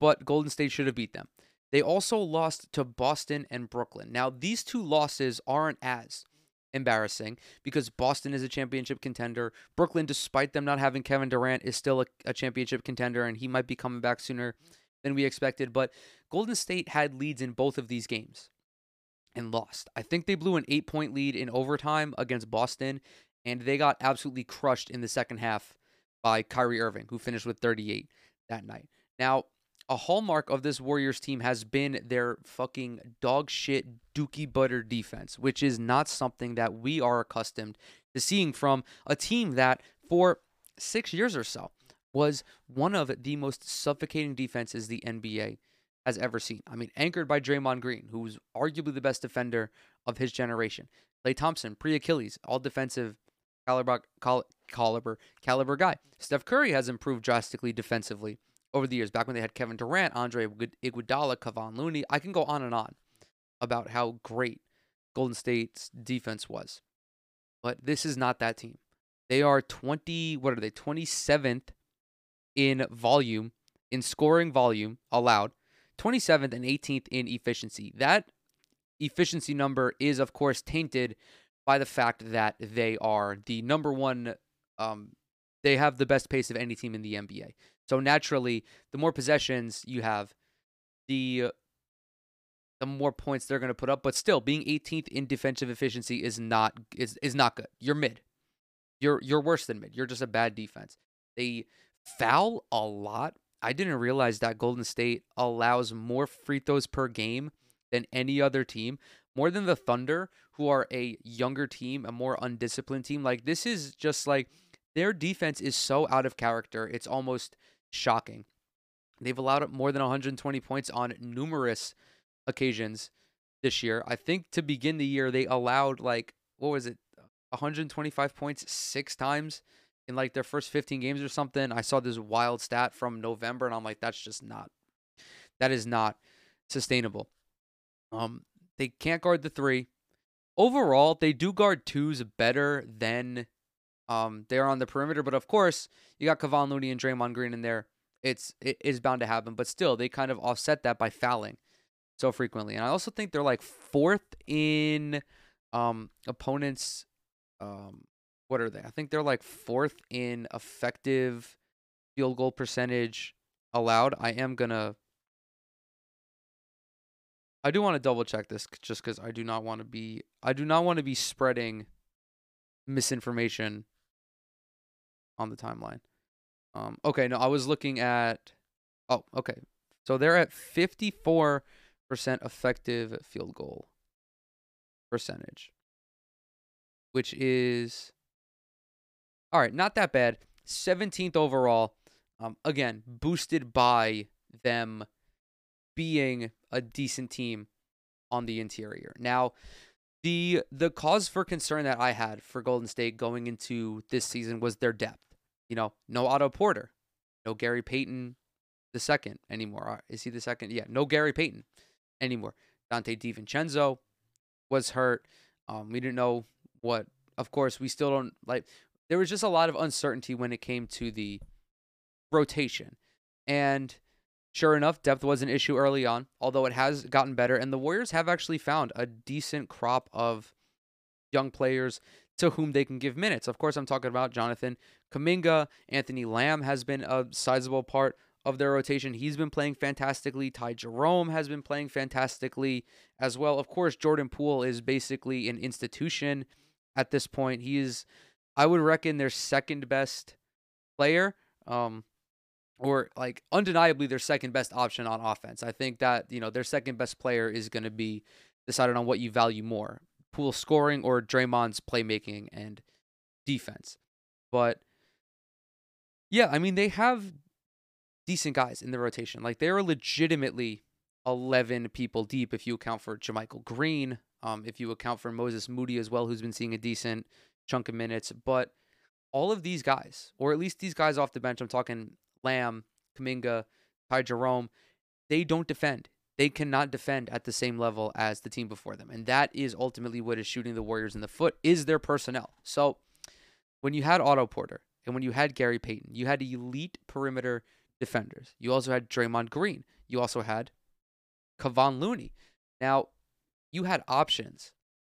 but Golden State should have beat them. They also lost to Boston and Brooklyn. Now, these two losses aren't as embarrassing because Boston is a championship contender. Brooklyn, despite them not having Kevin Durant, is still a, a championship contender, and he might be coming back sooner than we expected. But Golden State had leads in both of these games and lost. I think they blew an eight point lead in overtime against Boston, and they got absolutely crushed in the second half by Kyrie Irving, who finished with 38 that night. Now, a hallmark of this Warriors team has been their fucking dog shit dookie butter defense, which is not something that we are accustomed to seeing from a team that for six years or so was one of the most suffocating defenses the NBA has ever seen. I mean, anchored by Draymond Green, who's arguably the best defender of his generation. Klay Thompson, pre Achilles, all defensive caliber, caliber, caliber guy. Steph Curry has improved drastically defensively over the years. Back when they had Kevin Durant, Andre Iguodala, Kevon Looney, I can go on and on about how great Golden State's defense was. But this is not that team. They are 20, what are they, 27th in volume, in scoring volume allowed, 27th and 18th in efficiency. That efficiency number is, of course, tainted by the fact that they are the number one, um, they have the best pace of any team in the NBA. So naturally, the more possessions you have, the the more points they're going to put up. But still, being 18th in defensive efficiency is not is is not good. You're mid. You're you're worse than mid. You're just a bad defense. They foul a lot. I didn't realize that Golden State allows more free throws per game than any other team, more than the Thunder, who are a younger team, a more undisciplined team. Like this is just like their defense is so out of character. It's almost shocking. They've allowed more than 120 points on numerous occasions this year. I think to begin the year they allowed like what was it 125 points 6 times in like their first 15 games or something. I saw this wild stat from November and I'm like that's just not that is not sustainable. Um they can't guard the 3. Overall, they do guard twos better than um they're on the perimeter, but of course, you got Kevon Looney and Draymond Green in there. It's it is bound to happen, but still they kind of offset that by fouling so frequently. And I also think they're like fourth in um opponents um what are they? I think they're like fourth in effective field goal percentage allowed. I am gonna. I do want to double check this just because I do not want to be. I do not want to be spreading misinformation on the timeline. Um. Okay. No, I was looking at. Oh. Okay. So they're at fifty-four percent effective field goal percentage, which is all right, not that bad. 17th overall. Um, again, boosted by them being a decent team on the interior. Now, the the cause for concern that I had for Golden State going into this season was their depth. You know, no Otto Porter, no Gary Payton the second anymore. Uh, is he the second? Yeah, no Gary Payton anymore. Donte DiVincenzo was hurt. Um, we didn't know what. Of course, we still don't like there was just a lot of uncertainty when it came to the rotation. And sure enough, depth was an issue early on, although it has gotten better. And the Warriors have actually found a decent crop of young players to whom they can give minutes. Of course, I'm talking about Jonathan Kuminga. Anthony Lamb has been a sizable part of their rotation. He's been playing fantastically. Ty Jerome has been playing fantastically as well. Of course, Jordan Poole is basically an institution at this point. He is I would reckon their second best player, um, or like undeniably their second best option on offense. I think that you know their second best player is going to be decided on what you value more: Poole scoring or Draymond's playmaking and defense. But yeah, I mean they have decent guys in the rotation. Like they are legitimately 11 people deep if you account for JaMychal Green, um, if you account for Moses Moody as well, who's been seeing a decent chunk of minutes. But all of these guys, or at least these guys off the bench, I'm talking Lamb, Kuminga, Ty Jerome, they don't defend. They cannot defend at the same level as the team before them. And that is ultimately what is shooting the Warriors in the foot is their personnel. So when you had Otto Porter and when you had Gary Payton, you had elite perimeter defenders. You also had Draymond Green. You also had Kevon Looney. Now, you had options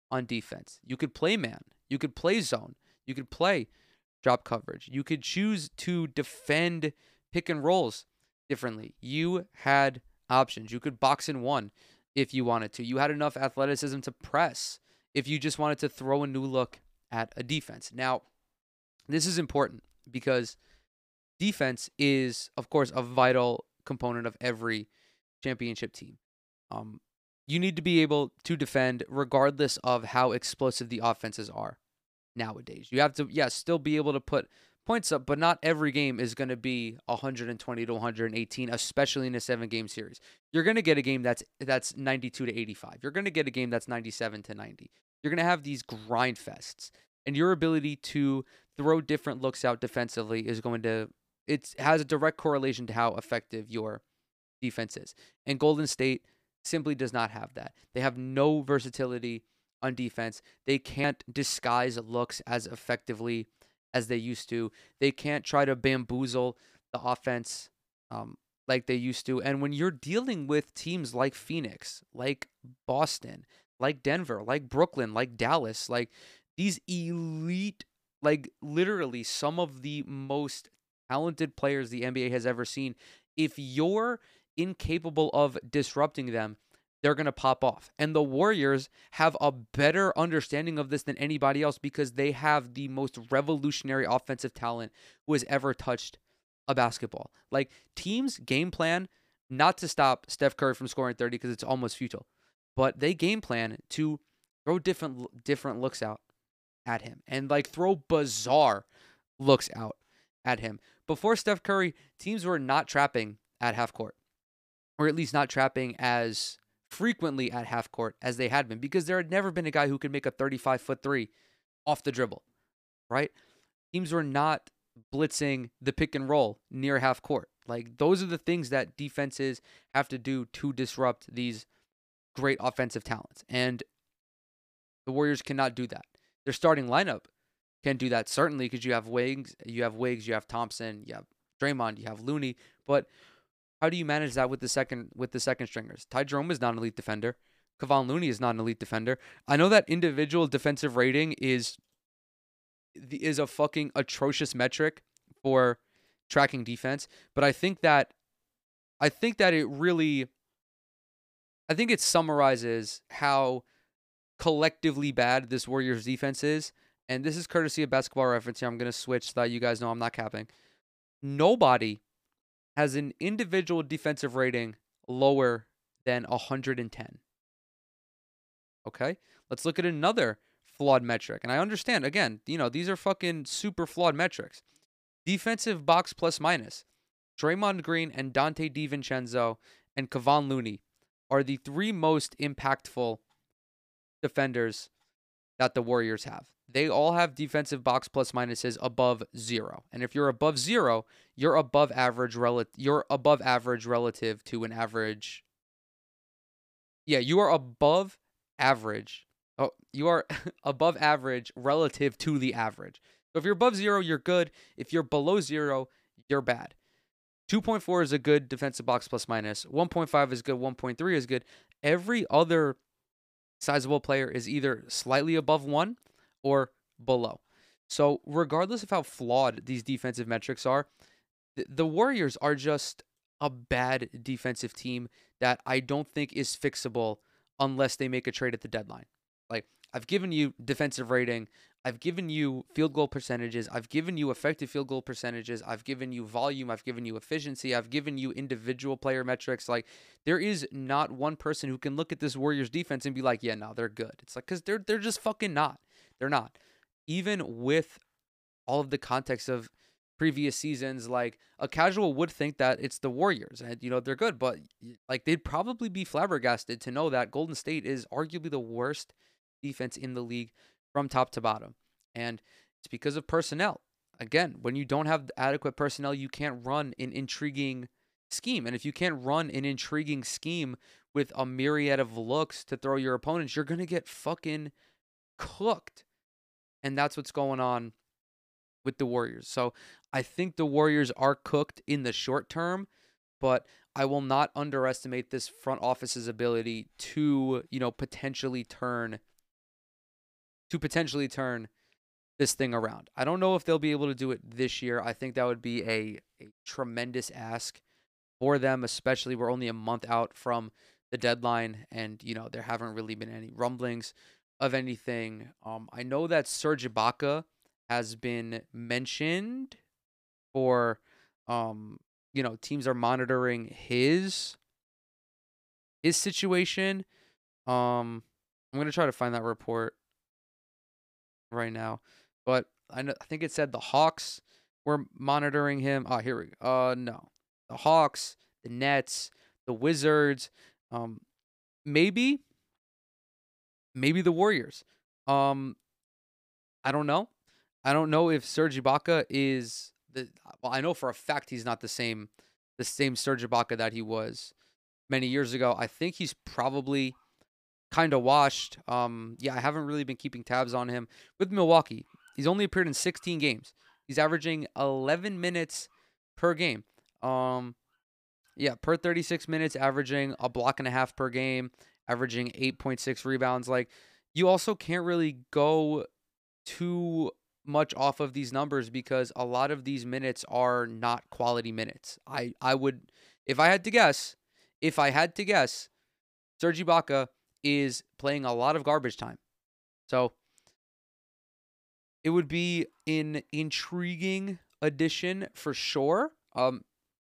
on defense. You could play man. You could play zone. You could play drop coverage. You could choose to defend pick and rolls differently. You had options. You could box in one if you wanted to. You had enough athleticism to press if you just wanted to throw a new look at a defense. Now, this is important because defense is, of course, a vital component of every championship team. Um, you need to be able to defend regardless of how explosive the offenses are nowadays. You have to, yes, yeah, still be able to put points up, but not every game is going to be 120 to 118, especially in a seven game series. You're going to get a game that's that's 92 to 85. You're going to get a game that's 97 to 90. You're going to have these grind fests, and your ability to throw different looks out defensively is going to it has a direct correlation to how effective your defense is. And Golden State simply does not have that. They have no versatility on defense. They can't disguise looks as effectively as they used to. They can't try to bamboozle the offense um, like they used to. And when you're dealing with teams like Phoenix, like Boston, like Denver, like Brooklyn, like Dallas, like these elite, like literally some of the most talented players the NBA has ever seen, if you're incapable of disrupting them, they're going to pop off. And the Warriors have a better understanding of this than anybody else because they have the most revolutionary offensive talent who has ever touched a basketball. Like teams game plan not to stop Steph Curry from scoring 30 because it's almost futile, but they game plan to throw different different looks out at him and like throw bizarre looks out at him. Before Steph Curry, teams were not trapping at half court, or at least not trapping as frequently at half court as they had been because there had never been a guy who could make a 35 foot three off the dribble, right? Teams were not blitzing the pick and roll near half court. Like those are the things that defenses have to do to disrupt these great offensive talents. And the Warriors cannot do that. Their starting lineup can do that certainly because you have Wiggs, you have Wiggs, you have Thompson, you have Draymond, you have Looney, but how do you manage that with the second with the second stringers? Ty Jerome is not an elite defender. Kevon Looney is not an elite defender. I know that individual defensive rating is is a fucking atrocious metric for tracking defense, but I think that I think that it really I think it summarizes how collectively bad this Warriors defense is. And this is courtesy of basketball reference here. I'm going to switch so that you guys know I'm not capping. Nobody has an individual defensive rating lower than 110. Okay? Let's look at another flawed metric. And I understand, again, you know, these are fucking super flawed metrics. Defensive box plus minus. Draymond Green and Donte DiVincenzo and Kevon Looney are the three most impactful defenders that the Warriors have. They all have defensive box plus minuses above zero. And if you're above zero, you're above average relative you're above average relative to an average. Yeah, you are above average. Oh, you are above average relative to the average. So if you're above zero, you're good. If you're below zero, you're bad. 2.4 is a good defensive box plus minus. 1.5 is good. 1.3 is good. Every other sizable player is either slightly above one or below. So, regardless of how flawed these defensive metrics are, the Warriors are just a bad defensive team that I don't think is fixable unless they make a trade at the deadline. Like, I've given you defensive rating, I've given you field goal percentages, I've given you effective field goal percentages, I've given you volume, I've given you efficiency, I've given you individual player metrics. Like, there is not one person who can look at this Warriors defense and be like, yeah, no, they're good. It's like, because they're, they're just fucking not. They're not. Even with all of the context of previous seasons, like a casual would think that it's the Warriors and, you know, they're good, but like they'd probably be flabbergasted to know that Golden State is arguably the worst defense in the league from top to bottom. And it's because of personnel. Again, when you don't have adequate personnel, you can't run an intriguing scheme. And if you can't run an intriguing scheme with a myriad of looks to throw your opponents, you're going to get fucking cooked. And that's what's going on with the Warriors. So I think the Warriors are cooked in the short term, but I will not underestimate this front office's ability to, you know, potentially turn to potentially turn this thing around. I don't know if they'll be able to do it this year. I think that would be a, a tremendous ask for them, especially we're only a month out from the deadline and, you know, there haven't really been any rumblings of anything. Um, I know that Serge Ibaka has been mentioned for, um, you know, teams are monitoring his his situation. Um, I'm gonna try to find that report right now, but I know I think it said the Hawks were monitoring him. Oh, here we go. Uh, no, the Hawks, the Nets, the Wizards. Um, maybe maybe the Warriors. Um, I don't know. I don't know if Serge Ibaka is the. Well, I know for a fact he's not the same, the same Serge Ibaka that he was many years ago. I think he's probably kind of washed. Um, yeah, I haven't really been keeping tabs on him with Milwaukee. He's only appeared in 16 games. He's averaging 11 minutes per game. Um, yeah, per 36 minutes, averaging a block and a half per game averaging 8.6 rebounds. Like, you also can't really go too much off of these numbers because a lot of these minutes are not quality minutes. I, I would, if I had to guess, if I had to guess, Serge Ibaka is playing a lot of garbage time. So it would be an intriguing addition for sure. Um,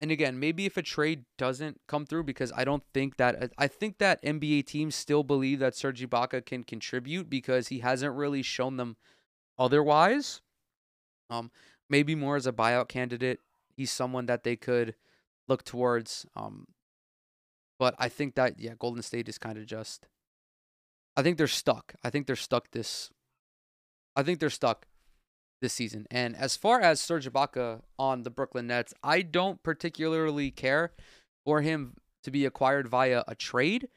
and again, maybe if a trade doesn't come through, because I don't think that I think that NBA teams still believe that Serge Ibaka can contribute because he hasn't really shown them otherwise. Um, maybe more as a buyout candidate, he's someone that they could look towards. Um, but I think that yeah, Golden State is kind of just. I think they're stuck. I think they're stuck this. I think they're stuck this season. And as far as Serge Ibaka on the Brooklyn Nets, I don't particularly care for him to be acquired via a trade.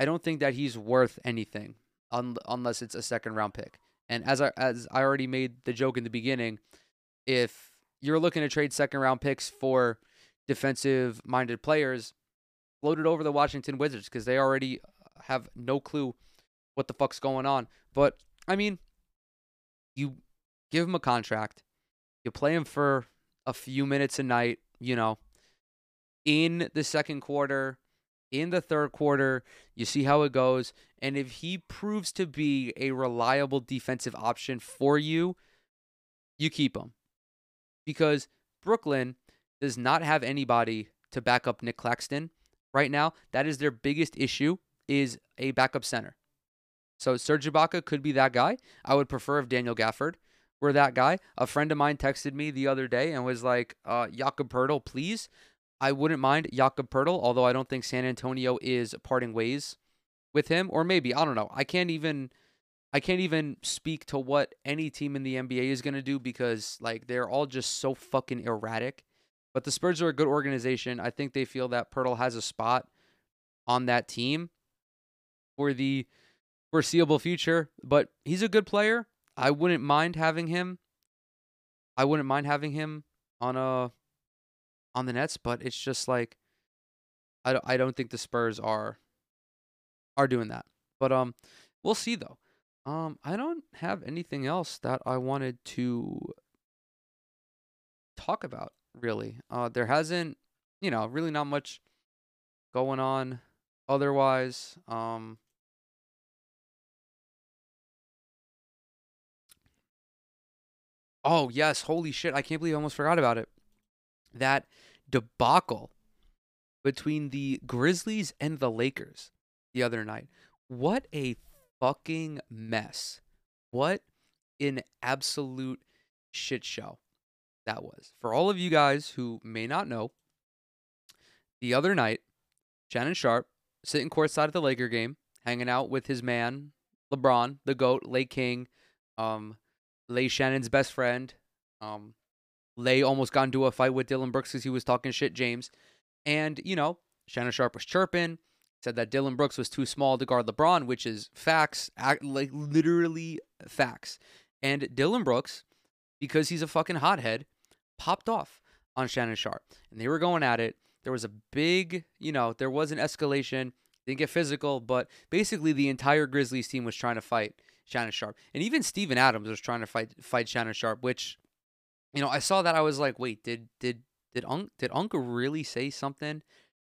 I don't think that he's worth anything un- unless it's a second round pick. And as I as I already made the joke in the beginning, if you're looking to trade second round picks for defensive minded players, float it over the Washington Wizards because they already have no clue what the fuck's going on. But I mean, you give him a contract. You play him for a few minutes a night, you know, in the second quarter, in the third quarter, you see how it goes. And if he proves to be a reliable defensive option for you, you keep him. Because Brooklyn does not have anybody to back up Nic Claxton right now. That is their biggest issue is a backup center. So Serge Ibaka could be that guy. I would prefer if Daniel Gafford were that guy. A friend of mine texted me the other day and was like, uh, Jakob Poeltl, please. I wouldn't mind Jakob Poeltl, although I don't think San Antonio is parting ways with him. Or maybe, I don't know. I can't even I can't even speak to what any team in the NBA is gonna do because like they're all just so fucking erratic. But the Spurs are a good organization. I think they feel that Poeltl has a spot on that team for the foreseeable future. But he's a good player. I wouldn't mind having him. I wouldn't mind having him on a on the Nets, but it's just like I don't, I don't think the Spurs are are doing that. But um we'll see though. Um I don't have anything else that I wanted to talk about really. Uh there hasn't, you know, really not much going on otherwise. Um Oh, yes. Holy shit. I can't believe I almost forgot about it. That debacle between the Grizzlies and the Lakers the other night. What a fucking mess. What an absolute shit show that was. For all of you guys who may not know, the other night, Shannon Sharpe sitting courtside at the Laker game, hanging out with his man, LeBron, the GOAT, Lake King, um, Lay Shannon's best friend. Um, Lay almost got into a fight with Dillon Brooks because he was talking shit, James. And, you know, Shannon Sharpe was chirping, said that Dillon Brooks was too small to guard LeBron, which is facts, like literally facts. And Dillon Brooks, because he's a fucking hothead, popped off on Shannon Sharpe. And they were going at it. There was a big, you know, there was an escalation. Didn't get physical, but basically the entire Grizzlies team was trying to fight Shannon Sharpe. And even Steven Adams was trying to fight fight Shannon Sharpe, which you know, I saw that I was like, wait, did did did Unc did Unc really say something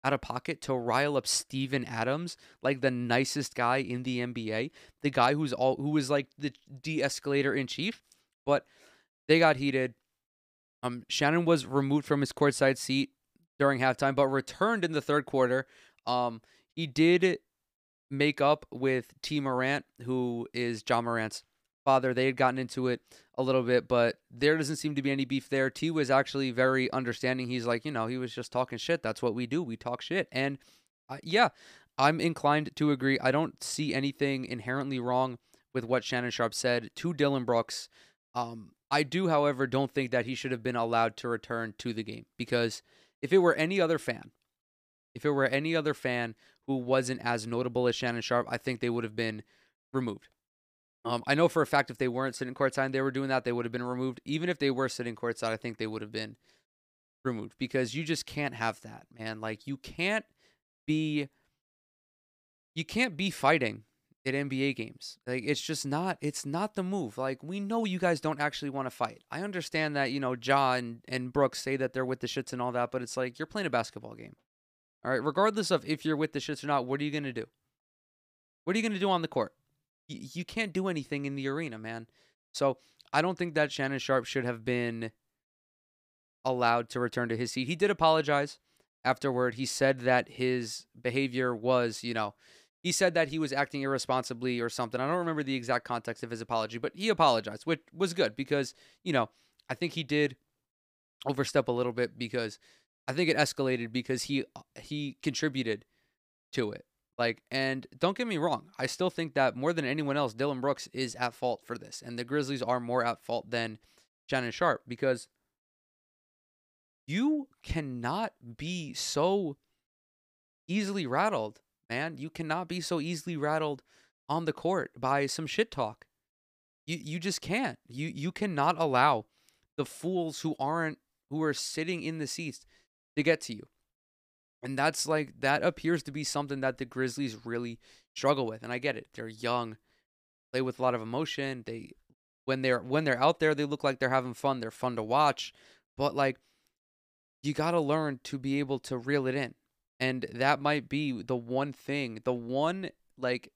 out of pocket to rile up Steven Adams, like the nicest guy in the NBA, the guy who's all who was like the de-escalator in chief, but they got heated. Um, Shannon was removed from his courtside seat during halftime, but returned in the third quarter. Um, he did make up with Tee Morant, who is Ja Morant's father. They had gotten into it a little bit, but there doesn't seem to be any beef there. Tee was actually very understanding. He's like, you know, he was just talking shit. That's what we do. We talk shit. And uh, yeah, I'm inclined to agree. I don't see anything inherently wrong with what Shannon Sharpe said to Dillon Brooks. Um, I do, however, don't think that he should have been allowed to return to the game because if it were any other fan, if it were any other fan who wasn't as notable as Shannon Sharpe, I think they would have been removed. Um, I know for a fact if they weren't sitting courtside and they were doing that, they would have been removed. Even if they were sitting courtside, I think they would have been removed because you just can't have that, man. Like you can't be you can't be fighting at NBA games. Like it's just not it's not the move. Like we know you guys don't actually want to fight. I understand that, you know, Ja and, and Brooks say that they're with the shits and all that, but it's like you're playing a basketball game. All right, regardless of if you're with the shits or not, what are you gonna do? What are you going to do on the court? You can't do anything in the arena, man. So I don't think that Shannon Sharpe should have been allowed to return to his seat. He did apologize afterward. He said that his behavior was, you know, he said that he was acting irresponsibly or something. I don't remember the exact context of his apology, but he apologized, which was good because, you know, I think he did overstep a little bit because I think it escalated because he he contributed to it. Like, and don't get me wrong, I still think that more than anyone else, Dillon Brooks is at fault for this, and the Grizzlies are more at fault than Shannon Sharpe because you cannot be so easily rattled, man. You cannot be so easily rattled on the court by some shit talk. You you just can't. You you cannot allow the fools who aren't who are sitting in the seats to get to you. And that's like that appears to be something that the Grizzlies really struggle with. And I get it. They're young, play with a lot of emotion. They when they're when they're out there, they look like they're having fun. They're fun to watch. But like you got to learn to be able to reel it in. And that might be the one thing, the one like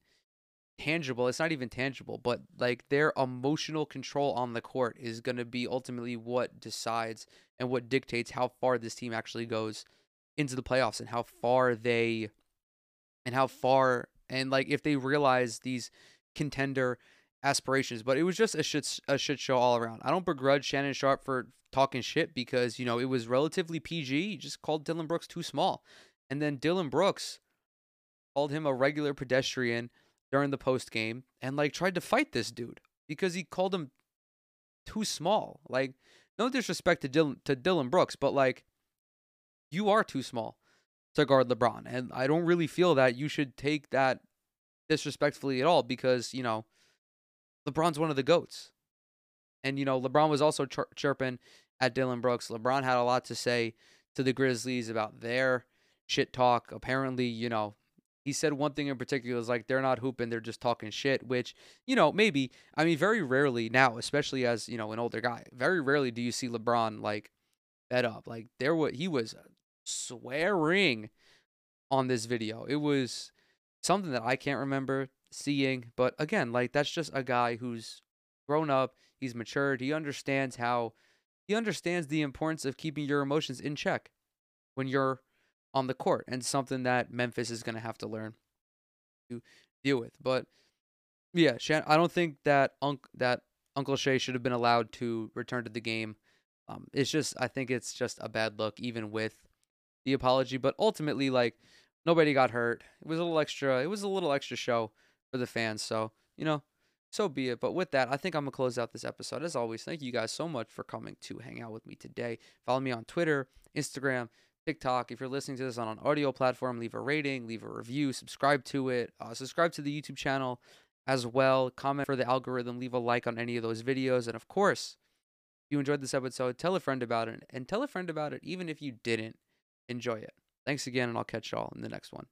tangible, it's not even tangible, but like their emotional control on the court is to be ultimately what decides and what dictates how far this team actually goes into the playoffs and how far they and how far and like if they realize these contender aspirations. But it was just a shit a shit show all around. I don't begrudge Shannon Sharpe for talking shit because you know it was relatively PG. He just called Dillon Brooks too small, and then Dillon Brooks called him a regular pedestrian during the post game and like tried to fight this dude because he called him too small. Like no disrespect to Dillon, to Dillon Brooks, but like you are too small to guard LeBron, and I don't really feel that you should take that disrespectfully at all because you know LeBron's one of the goats. And, you know, LeBron was also chir- chirping at Dillon Brooks. LeBron had a lot to say to the Grizzlies about their shit talk. Apparently, you know, he said one thing in particular is like they're not hooping, they're just talking shit, which, you know, maybe, I mean, very rarely now, especially as, you know, an older guy, very rarely do you see LeBron like fed up. Like there was, he was swearing on this video. It was something that I can't remember seeing, but again, like that's just a guy who's grown up, he's matured, he understands how he understands the importance of keeping your emotions in check when you're on the court and something that Memphis is going to have to learn to deal with. But yeah, Shan- I don't think that Unc that Uncle Shai should have been allowed to return to the game. Um, it's just I think it's just a bad look, even with the apology. But ultimately, like nobody got hurt. It was a little extra. It was a little extra show for the fans. So you know, so be it. But with that, I think I'm gonna close out this episode. As always, thank you guys so much for coming to hang out with me today. Follow me on Twitter, Instagram, TikTok. If you're listening to this on an audio platform, leave a rating, leave a review, subscribe to it, uh, subscribe to the YouTube channel as well. Comment for the algorithm, leave a like on any of those videos, and of course, if you enjoyed this episode, tell a friend about it, and tell a friend about it even if you didn't enjoy it. Thanks again, and I'll catch y'all in the next one.